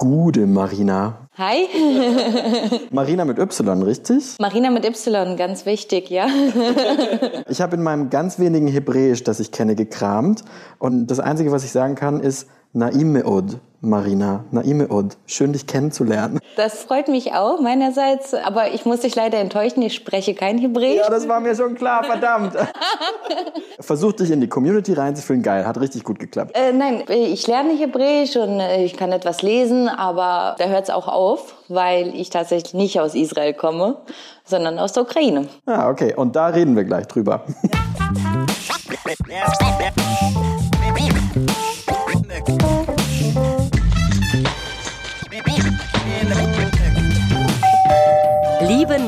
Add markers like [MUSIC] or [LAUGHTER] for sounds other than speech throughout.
Gude, Marina. Hi. [LAUGHS] Marina mit Y, richtig? Marina mit Y, ganz wichtig, ja. ich habe in meinem ganz wenigen Hebräisch, das ich kenne, gekramt. Und das Einzige, was ich sagen kann, ist Naim Meod. Marina. Naime Od, schön dich kennenzulernen. Das freut mich auch meinerseits, aber ich muss dich leider enttäuschen, ich spreche kein Hebräisch. Ja, das war mir schon klar, verdammt. [LAUGHS] Versuch dich in die Community reinzufühlen, geil, hat richtig gut geklappt. Äh, nein, ich lerne Hebräisch und äh, ich kann etwas lesen, aber da hört es auch auf, weil ich tatsächlich nicht aus Israel komme, sondern aus der Ukraine. Ah, okay, und da reden wir gleich drüber. [LAUGHS]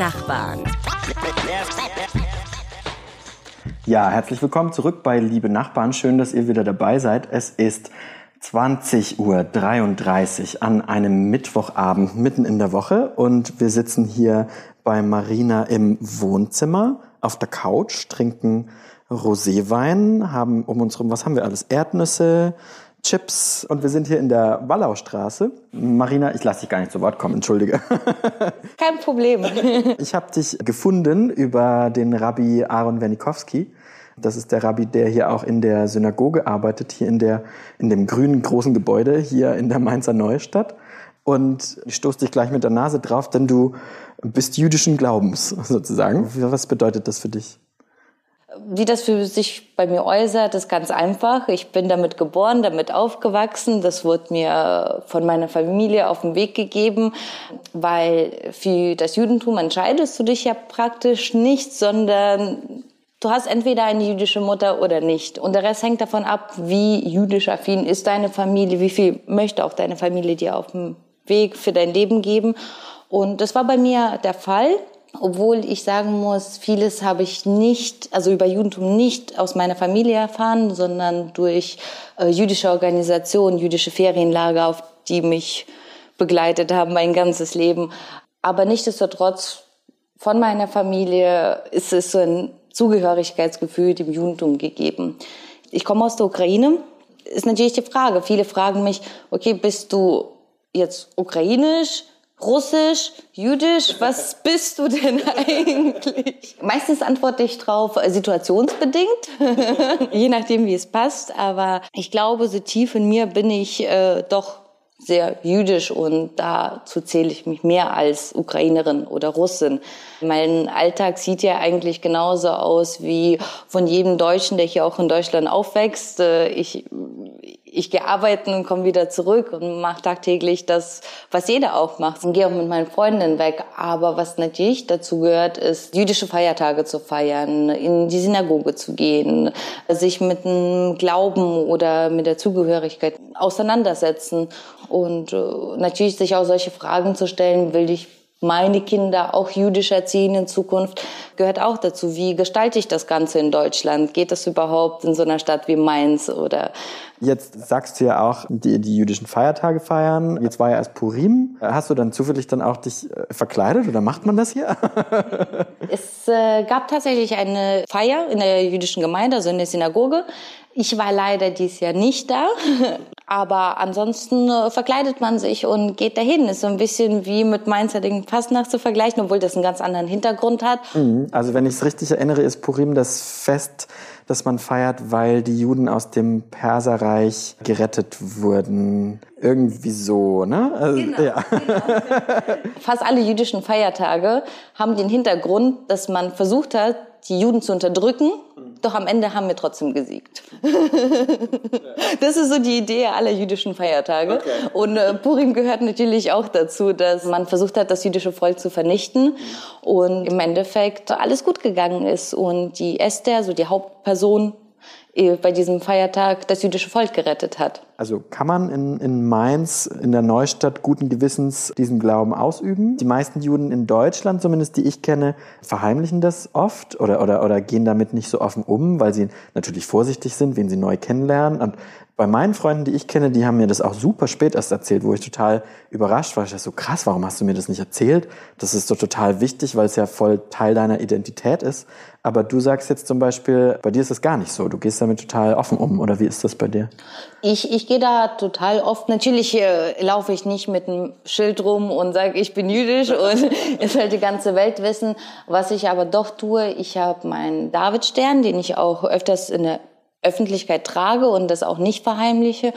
Nachbarn. Ja, herzlich willkommen zurück bei Liebe Nachbarn. Schön, dass ihr wieder dabei seid. Es ist 20.33 Uhr an einem Mittwochabend mitten in der Woche und wir sitzen hier bei Marina im Wohnzimmer auf der Couch, trinken Roséwein, haben um uns herum, was haben wir alles? Erdnüsse, Chips und wir sind hier in der Wallaustraße. Marina, ich lasse dich gar nicht zu Wort kommen, entschuldige. [LAUGHS] Kein Problem. Ich habe dich gefunden über den Rabbi Aaron Wernikowski. Das ist der Rabbi, der hier auch in der Synagoge arbeitet, hier in, der, in dem grünen großen Gebäude hier in der Mainzer Neustadt. Und ich stoße dich gleich mit der Nase drauf, denn du bist jüdischen Glaubens [LAUGHS] sozusagen. Was bedeutet das für dich? Wie das für sich bei mir äußert, ist ganz einfach. Ich bin damit geboren, damit aufgewachsen. Das wurde mir von meiner Familie auf den Weg gegeben, weil für das Judentum entscheidest du dich ja praktisch nicht, sondern du hast entweder eine jüdische Mutter oder nicht. Und der Rest hängt davon ab, wie jüdisch affin ist deine Familie, wie viel möchte auch deine Familie dir auf dem Weg für dein Leben geben. Und das war bei mir der Fall obwohl ich sagen muss, vieles habe ich nicht, also über Judentum nicht aus meiner Familie erfahren, sondern durch äh, jüdische Organisationen, jüdische Ferienlager, auf die mich begleitet haben mein ganzes Leben. Aber nichtsdestotrotz von meiner Familie ist es so ein Zugehörigkeitsgefühl dem Judentum gegeben. Ich komme aus der Ukraine. Ist natürlich die Frage. Viele fragen mich, okay, bist du jetzt ukrainisch? Russisch, Jüdisch, was bist du denn [LAUGHS] eigentlich? Meistens antworte ich drauf äh, situationsbedingt, [LAUGHS] je nachdem, wie es passt. Aber ich glaube, so tief in mir bin ich äh, doch sehr jüdisch und dazu zähle ich mich mehr als Ukrainerin oder Russin. Mein Alltag sieht ja eigentlich genauso aus wie von jedem Deutschen, der hier auch in Deutschland aufwächst. Äh, ich ich gehe arbeiten und komme wieder zurück und mache tagtäglich das, was jeder auch macht. Und gehe auch mit meinen Freundinnen weg. Aber was natürlich dazu gehört, ist, jüdische Feiertage zu feiern, in die Synagoge zu gehen, sich mit dem Glauben oder mit der Zugehörigkeit auseinandersetzen und äh, natürlich sich auch solche Fragen zu stellen, will ich meine Kinder auch jüdisch erziehen in Zukunft, gehört auch dazu. Wie gestalte ich das Ganze in Deutschland? Geht das überhaupt in so einer Stadt wie Mainz oder? Jetzt sagst du ja auch, die, die jüdischen Feiertage feiern. Jetzt war ja erst Purim. Hast du dann zufällig dann auch dich äh, verkleidet oder macht man das hier? [LAUGHS] es äh, gab tatsächlich eine Feier in der jüdischen Gemeinde, also in der Synagoge. Ich war leider dieses Jahr nicht da, aber ansonsten äh, verkleidet man sich und geht dahin. Ist so ein bisschen wie mit Mainzer den Fastnacht zu vergleichen, obwohl das einen ganz anderen Hintergrund hat. Mhm. Also wenn ich es richtig erinnere, ist Purim das Fest, das man feiert, weil die Juden aus dem Perserreich gerettet wurden. Irgendwie so, ne? Also, genau, ja. genau. [LAUGHS] Fast alle jüdischen Feiertage haben den Hintergrund, dass man versucht hat, die Juden zu unterdrücken doch am Ende haben wir trotzdem gesiegt. [LAUGHS] das ist so die Idee aller jüdischen Feiertage. Okay. Und äh, Purim gehört natürlich auch dazu, dass man versucht hat, das jüdische Volk zu vernichten und im Endeffekt alles gut gegangen ist und die Esther, so die Hauptperson äh, bei diesem Feiertag das jüdische Volk gerettet hat. Also kann man in, in Mainz, in der Neustadt, guten Gewissens diesen Glauben ausüben? Die meisten Juden in Deutschland, zumindest die ich kenne, verheimlichen das oft oder, oder, oder gehen damit nicht so offen um, weil sie natürlich vorsichtig sind, wen sie neu kennenlernen. Und bei meinen Freunden, die ich kenne, die haben mir das auch super spät erst erzählt, wo ich total überrascht war. Ich dachte so, krass, warum hast du mir das nicht erzählt? Das ist so total wichtig, weil es ja voll Teil deiner Identität ist. Aber du sagst jetzt zum Beispiel, bei dir ist es gar nicht so. Du gehst damit total offen um. Oder wie ist das bei dir? Ich, ich gehe da total oft. Natürlich äh, laufe ich nicht mit einem Schild rum und sage, ich bin jüdisch [LAUGHS] und es halt die ganze Welt wissen. Was ich aber doch tue, ich habe meinen Davidstern, den ich auch öfters in der Öffentlichkeit trage und das auch nicht verheimliche.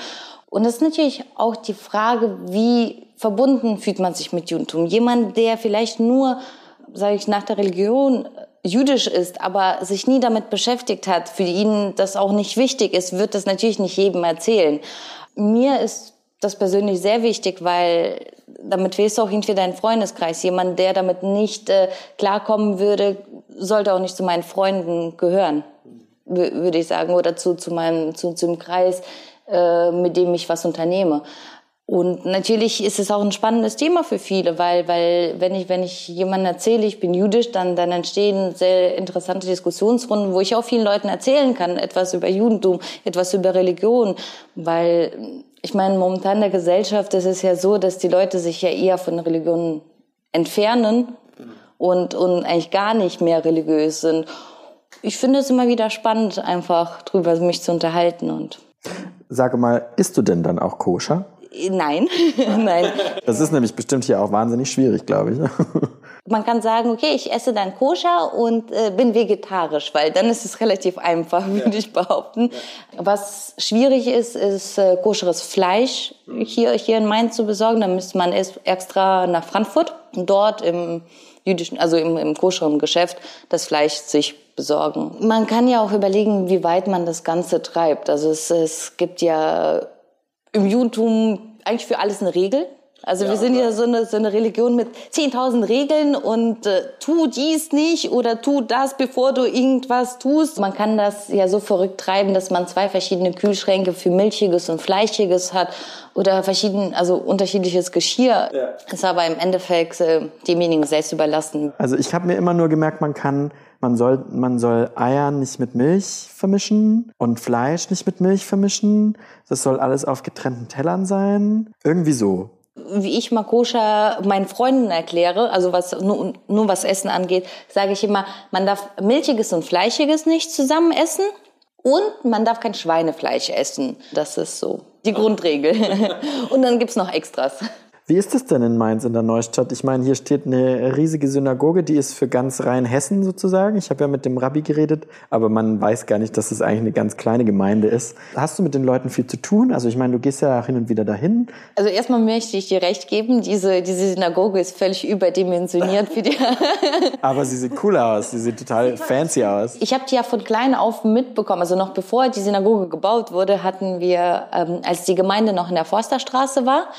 Und das ist natürlich auch die Frage, wie verbunden fühlt man sich mit Judentum. Jemand, der vielleicht nur, sage ich, nach der Religion jüdisch ist, aber sich nie damit beschäftigt hat, für ihn das auch nicht wichtig ist, wird das natürlich nicht jedem erzählen. Mir ist das persönlich sehr wichtig, weil damit wählst du auch irgendwie deinen Freundeskreis. Jemand, der damit nicht äh, klarkommen würde, sollte auch nicht zu meinen Freunden gehören, würde ich sagen, oder zu, zu meinem, zu, zu dem Kreis, äh, mit dem ich was unternehme. Und natürlich ist es auch ein spannendes Thema für viele, weil, weil wenn ich, wenn ich jemandem erzähle, ich bin jüdisch, dann, dann entstehen sehr interessante Diskussionsrunden, wo ich auch vielen Leuten erzählen kann, etwas über Judentum, etwas über Religion, weil ich meine, momentan in der Gesellschaft ist es ja so, dass die Leute sich ja eher von Religionen entfernen und, und eigentlich gar nicht mehr religiös sind. Ich finde es immer wieder spannend, einfach drüber mich zu unterhalten und. Sage mal, isst du denn dann auch koscher? Nein, [LAUGHS] nein. Das ist nämlich bestimmt hier auch wahnsinnig schwierig, glaube ich. [LAUGHS] Man kann sagen, okay, ich esse dann koscher und äh, bin vegetarisch, weil dann ist es relativ einfach, [LAUGHS] würde ich behaupten. Was schwierig ist, ist äh, koscheres Fleisch hier, hier in Mainz zu besorgen. Da müsste man erst extra nach Frankfurt und dort im jüdischen, also im, im koscheren Geschäft das Fleisch sich besorgen. Man kann ja auch überlegen, wie weit man das Ganze treibt. Also es, es gibt ja im Judentum eigentlich für alles eine Regel. Also ja, wir sind ja so eine, so eine Religion mit 10.000 Regeln und äh, tu dies nicht oder tu das, bevor du irgendwas tust. Man kann das ja so verrückt treiben, dass man zwei verschiedene Kühlschränke für Milchiges und Fleischiges hat oder verschieden, also unterschiedliches Geschirr. Ja. Ist aber im Endeffekt äh, demjenigen selbst überlassen. Also ich habe mir immer nur gemerkt, man kann man soll, man soll Eier nicht mit Milch vermischen und Fleisch nicht mit Milch vermischen. Das soll alles auf getrennten Tellern sein. Irgendwie so. Wie ich Makosha meinen Freunden erkläre, also was nur, nur was Essen angeht, sage ich immer, man darf Milchiges und Fleischiges nicht zusammen essen und man darf kein Schweinefleisch essen. Das ist so die Grundregel. [LAUGHS] und dann gibt's noch Extras. Wie ist es denn in Mainz in der Neustadt? Ich meine, hier steht eine riesige Synagoge, die ist für ganz Rheinhessen sozusagen. Ich habe ja mit dem Rabbi geredet, aber man weiß gar nicht, dass es eigentlich eine ganz kleine Gemeinde ist. Hast du mit den Leuten viel zu tun? Also ich meine, du gehst ja auch hin und wieder dahin. Also erstmal möchte ich dir recht geben, diese, diese Synagoge ist völlig überdimensioniert für die. [LAUGHS] [LAUGHS] aber sie sieht cool aus, sie sieht total fancy aus. Ich habe die ja von klein auf mitbekommen. Also noch bevor die Synagoge gebaut wurde, hatten wir, ähm, als die Gemeinde noch in der Forsterstraße war,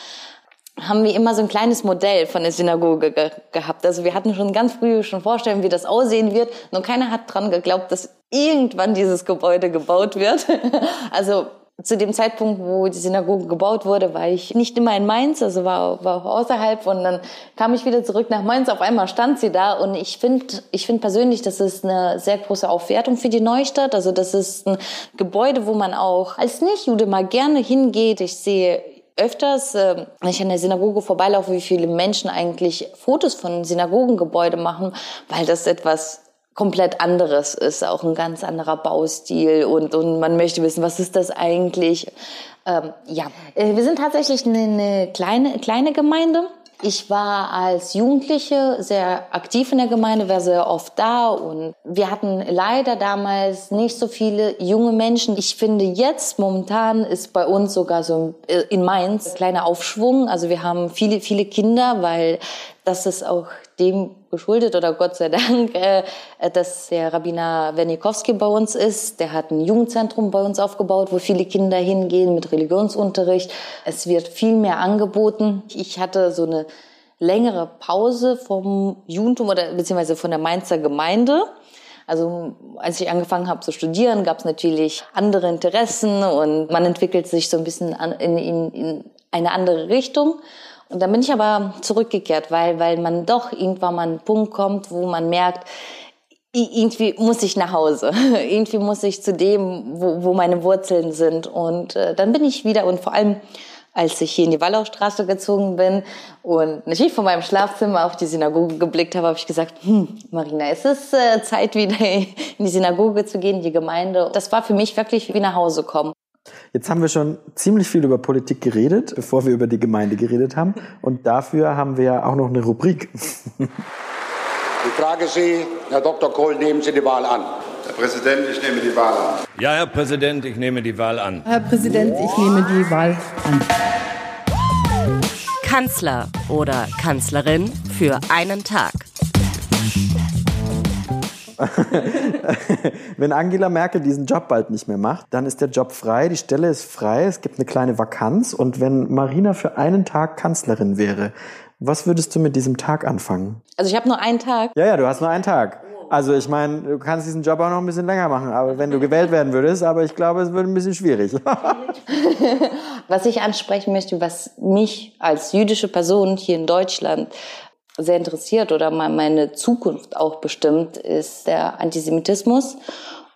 haben wir immer so ein kleines Modell von der Synagoge ge gehabt. Also wir hatten schon ganz früh schon vorstellen, wie das aussehen wird. Nur keiner hat dran geglaubt, dass irgendwann dieses Gebäude gebaut wird. [LAUGHS] also zu dem Zeitpunkt, wo die Synagoge gebaut wurde, war ich nicht immer in Mainz, also war, war außerhalb und dann kam ich wieder zurück nach Mainz. Auf einmal stand sie da und ich finde, ich finde persönlich, das ist eine sehr große Aufwertung für die Neustadt. Also das ist ein Gebäude, wo man auch als Nicht-Jude mal gerne hingeht. Ich sehe öfters, äh, wenn ich an der Synagoge vorbeilaufe, wie viele Menschen eigentlich Fotos von Synagogengebäude machen, weil das etwas komplett anderes ist, auch ein ganz anderer Baustil und, und man möchte wissen, was ist das eigentlich? Ähm, ja, äh, wir sind tatsächlich eine, eine kleine, kleine Gemeinde. Ich war als Jugendliche sehr aktiv in der Gemeinde, war sehr oft da und wir hatten leider damals nicht so viele junge Menschen. Ich finde jetzt momentan ist bei uns sogar so äh, in Mainz ein kleiner Aufschwung. Also wir haben viele, viele Kinder, weil das ist auch dem geschuldet oder Gott sei Dank, äh, dass der Rabbiner Wernikowski bei uns ist. Der hat ein Jugendzentrum bei uns aufgebaut, wo viele Kinder hingehen mit Religionsunterricht. Es wird viel mehr angeboten. Ich hatte so eine längere Pause vom Judentum oder beziehungsweise von der Mainzer Gemeinde. Also als ich angefangen habe zu studieren, gab es natürlich andere Interessen und man entwickelt sich so ein bisschen in, in, in eine andere Richtung. Und dann bin ich aber zurückgekehrt, weil, weil man doch irgendwann mal einen Punkt kommt, wo man merkt, irgendwie muss ich nach Hause. [LAUGHS] irgendwie muss ich zu dem, wo, wo meine Wurzeln sind. Und äh, dann bin ich wieder und vor allem als ich hier in die Wallaustraße gezogen bin und natürlich von meinem Schlafzimmer auf die Synagoge geblickt habe, habe ich gesagt, hm, Marina, es ist äh, Zeit, [LAUGHS] wieder in die Synagoge zu gehen, die Gemeinde. Das war für mich wirklich wie nach Hause kommen. Jetzt haben wir schon ziemlich viel über Politik geredet, bevor wir über die Gemeinde geredet haben. Und dafür haben wir ja auch noch eine Rubrik. Ich frage Sie, Herr Dr. Kohl, nehmen Sie die Wahl an. Herr Präsident, ich nehme die Wahl an. Ja, Herr Präsident, ich nehme die Wahl an. Herr Präsident, ich nehme die Wahl an. Kanzler oder Kanzlerin für einen Tag. [LAUGHS] Wenn Angela Merkel diesen Job bald nicht mehr macht, dann ist der Job frei, die Stelle ist frei, es gibt eine kleine Vakanz. Und wenn Marina für einen Tag Kanzlerin wäre, was würdest du mit diesem Tag anfangen? Also ich habe nur einen Tag. Ja, ja, du hast nur einen Tag. Also ich meine, du kannst diesen Job auch noch ein bisschen länger machen, aber wenn du gewählt werden würdest, aber ich glaube, es würde ein bisschen schwierig. [LAUGHS] was ich ansprechen möchte, was mich als jüdische Person hier in Deutschland sehr interessiert oder meine Zukunft auch bestimmt, ist der Antisemitismus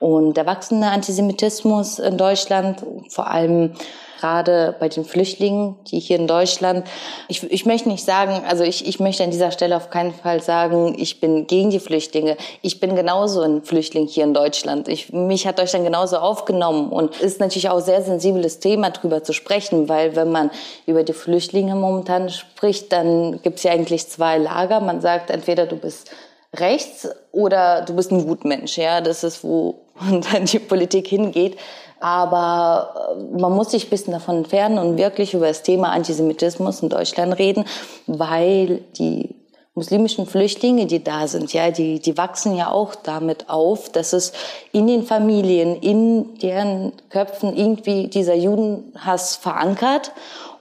und der wachsende Antisemitismus in Deutschland, vor allem gerade bei den Flüchtlingen, die hier in Deutschland, ich, ich möchte nicht sagen, also ich, ich möchte an dieser Stelle auf keinen Fall sagen, ich bin gegen die Flüchtlinge. Ich bin genauso ein Flüchtling hier in Deutschland. Ich, mich hat Deutschland genauso aufgenommen und ist natürlich auch sehr sensibles Thema, darüber zu sprechen, weil wenn man über die Flüchtlinge momentan spricht, dann gibt es ja eigentlich zwei Lager. Man sagt, entweder du bist rechts oder du bist ein Gutmensch. Ja, das ist, wo dann die Politik hingeht. Aber äh, man muss sich ein bisschen davon entfernen und wirklich über das Thema Antisemitismus in Deutschland reden, weil die muslimischen Flüchtlinge, die da sind, ja, die, die wachsen ja auch damit auf, dass es in den Familien, in deren Köpfen irgendwie dieser Judenhass verankert.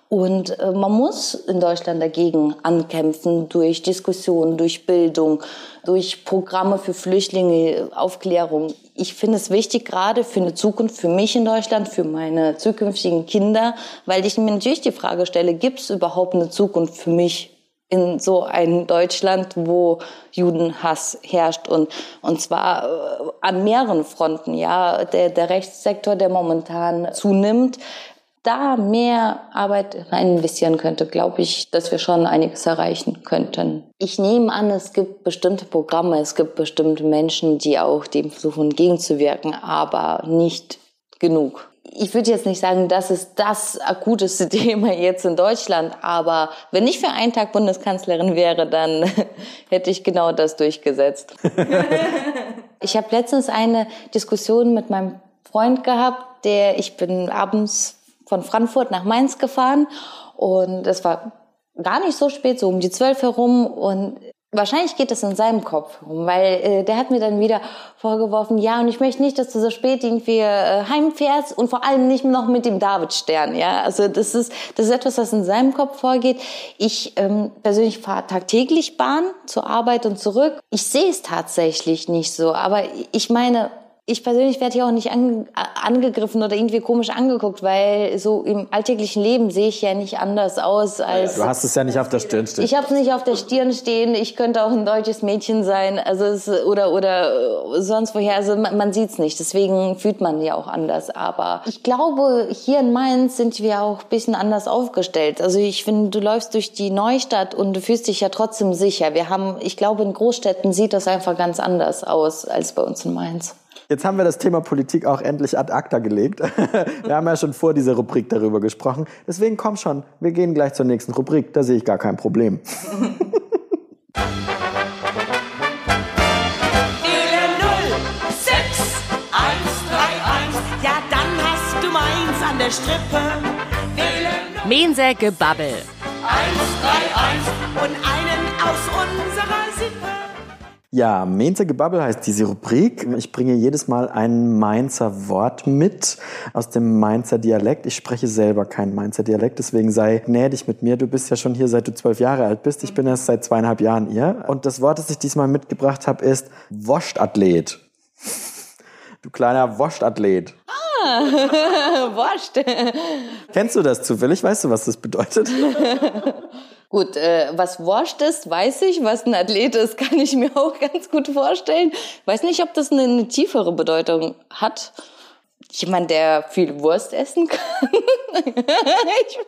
Und äh, man muss in Deutschland dagegen ankämpfen durch Diskussionen, durch Bildung, durch Programme für Flüchtlinge, Aufklärung. Ich finde es wichtig, gerade für eine Zukunft für mich in Deutschland, für meine zukünftigen Kinder, weil ich mir natürlich die Frage stelle, gibt es überhaupt eine Zukunft für mich in so einem Deutschland, wo Judenhass herrscht und und zwar äh, an mehreren Fronten. Ja, der der Rechtssektor, der momentan zunimmt, da mehr Arbeit rein investieren könnte, glaube ich, dass wir schon einiges erreichen könnten. Ich nehme an, es gibt bestimmte Programme, es gibt bestimmte Menschen, die auch dem versuchen entgegenzuwirken, aber nicht genug. Ich würde jetzt nicht sagen, das ist das akuteste [LAUGHS] Thema jetzt in Deutschland, aber wenn ich für einen Tag Bundeskanzlerin wäre, dann [LAUGHS] hätte ich genau das durchgesetzt. [LAUGHS] ich habe letztens eine Diskussion mit meinem Freund gehabt, der ich bin abends von Frankfurt nach Mainz gefahren und es war gar nicht so spät, so um die zwölf herum und Wahrscheinlich geht es in seinem Kopf rum, weil äh, der hat mir dann wieder vorgeworfen, ja, und ich möchte nicht, dass du so spät irgendwie äh, heimfährst und vor allem nicht noch mit dem Davidstern, ja. Also das ist das ist etwas, was in seinem Kopf vorgeht. Ich ähm, persönlich fahre tagtäglich Bahn zur Arbeit und zurück. Ich sehe es tatsächlich nicht so, aber ich meine, ich persönlich werde hier auch nicht ange angegriffen oder irgendwie komisch angeguckt, weil so im alltäglichen Leben sehe ich ja nicht anders aus als. Du hast es ja nicht auf der Stirn stehen. Ich habe es nicht auf der Stirn stehen. Ich könnte auch ein deutsches Mädchen sein, also es, oder oder äh, sonst woher. Also man, man sieht es nicht. Deswegen fühlt man ja auch anders. Aber ich glaube, hier in Mainz sind wir auch ein bisschen anders aufgestellt. Also ich finde, du läufst durch die Neustadt und du fühlst dich ja trotzdem sicher. Wir haben, ich glaube, in Großstädten sieht das einfach ganz anders aus als bei uns in Mainz. Jetzt haben wir das Thema Politik auch endlich ad acta gelegt. [LAUGHS] Wir haben ja schon vor dieser Rubrik darüber gesprochen. Deswegen komm schon, wir gehen gleich zur nächsten Rubrik. Da sehe ich gar kein Problem. [LAUGHS] Ja, dann hast du meins an der Strippe. Mense Gebabbel. 131 und einen aus unserer Sippe. Ja, Mainzer Gebabbel heißt diese Rubrik. Ich bringe jedes Mal ein Mainzer Wort mit aus dem Mainzer Dialekt. Ich spreche selber kein Mainzer Dialekt, deswegen sei gnädig mit mir. Du bist ja schon hier, seit du zwölf Jahre alt bist. Ich bin erst seit zweieinhalb Jahren hier. Und das Wort, das ich diesmal mitgebracht habe, ist Wurstathlet. Du kleiner Wurstathlet. Ah, [LAUGHS] Wurscht. Kennst du das zufällig? Weißt du, was das bedeutet? [LAUGHS] Gut, äh, was Wurscht ist, weiß ich. Was ein Athlet ist, kann ich mir auch ganz gut vorstellen. Weiß nicht, ob das eine, eine tiefere Bedeutung hat. Jemand, der viel Wurst essen kann. [LAUGHS] ich,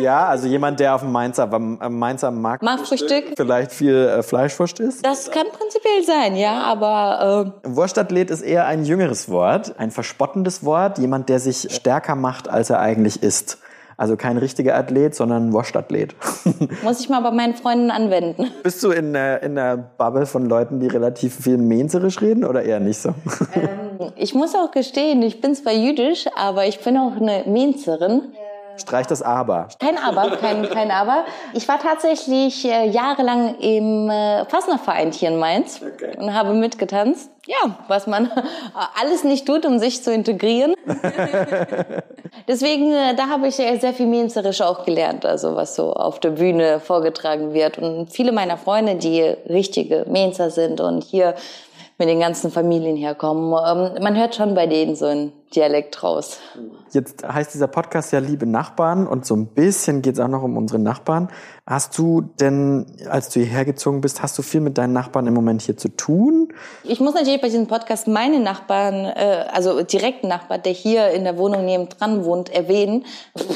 Ja, also jemand, der auf dem Mainzer, am Mainzer Markt Marktfrühstück. vielleicht viel äh, Fleischwurst isst. Das kann prinzipiell sein, ja, aber äh, Wurstathlet ist eher ein jüngeres Wort, ein verspottendes Wort, jemand, der sich stärker macht, als er eigentlich ist. Also kein richtiger Athlet, sondern ein Wurstathlet. [LAUGHS] muss ich mal bei meinen Freunden anwenden. Bist du in, der- in der Bubble von Leuten, die relativ viel Menzerisch reden oder eher nicht so? Ich muss auch gestehen, ich bin zwar jüdisch, aber ich bin auch eine Mainzerin. Streich das Aber. Kein Aber, kein, kein Aber. Ich war tatsächlich äh, jahrelang im äh, Fastnachtverein hier in Mainz und habe mitgetanzt. Ja, was man [LAUGHS] alles nicht tut, um sich zu integrieren. [LAUGHS] Deswegen, äh, da habe ich äh, sehr viel Mainzerisch auch gelernt, also was so auf der Bühne vorgetragen wird. Und viele meiner Freunde, die richtige Mainzer sind und hier mit den ganzen Familien herkommen, ähm, man hört schon bei denen so ein Dialekt raus. Jetzt heißt dieser Podcast ja Liebe Nachbarn und so ein bisschen geht es auch noch um unsere Nachbarn. Hast du denn, als du hierher gezogen bist, hast du viel mit deinen Nachbarn im Moment hier zu tun? Ich muss natürlich bei diesem Podcast meine Nachbarn, äh, also direkten Nachbar, der hier in der Wohnung nebendran wohnt, erwähnen. Puh,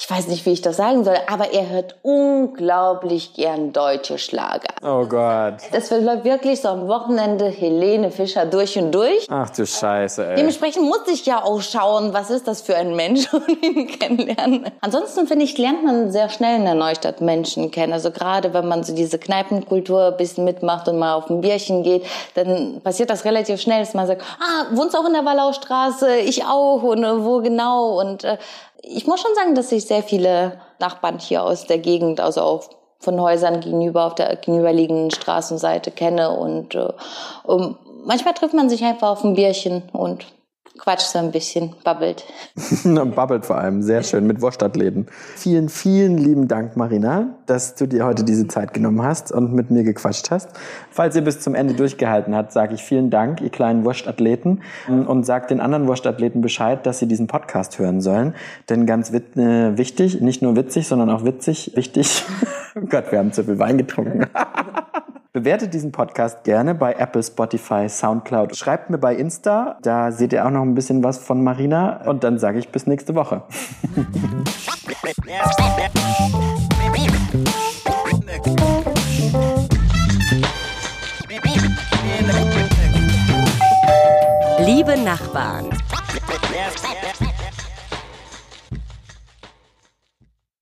Ich weiß nicht, wie ich das sagen soll, aber er hört unglaublich gern deutsche Schlager. Oh Gott. Das läuft wirklich so am Wochenende Helene Fischer durch und durch. Ach du Scheiße, ey. Dementsprechend muss ich ja auch schauen, was ist das für ein Mensch und [LAUGHS] ihn kennenlernen. Ansonsten finde ich, lernt man sehr schnell in der Neustadt Menschen kennen. Also gerade wenn man so diese Kneipenkultur ein bisschen mitmacht und mal auf ein Bierchen geht, dann passiert das relativ schnell, dass man sagt, ah, wohnst du auch in der Wallaustraße? Ich auch. Und äh, wo genau? Und äh, ich muss schon sagen, dass ich sehr viele Nachbarn hier aus der Gegend, also auch von Häusern gegenüber auf der gegenüberliegenden Straßenseite kenne und äh, manchmal trifft man sich einfach auf ein Bierchen und quatscht so ein bisschen, babbelt. [LAUGHS] Babbelt vor allem, sehr schön, mit Wurstathleten. Vielen, vielen lieben Dank, Marina, dass du dir heute diese Zeit genommen hast und mit mir gequatscht hast. Falls ihr bis zum Ende durchgehalten habt, sage ich vielen Dank, ihr kleinen Wurstathleten, und sagt den anderen Wurstathleten Bescheid, dass sie diesen Podcast hören sollen. Denn ganz äh, wichtig, nicht nur witzig, sondern auch witzig, wichtig. [LAUGHS] oh Gott, wir haben zu viel Wein getrunken. [LAUGHS] Bewertet diesen Podcast gerne bei Apple, Spotify, Soundcloud. Schreibt mir bei Insta, da seht ihr auch noch ein bisschen was von Marina. Und dann sage ich bis nächste Woche. Liebe Nachbarn.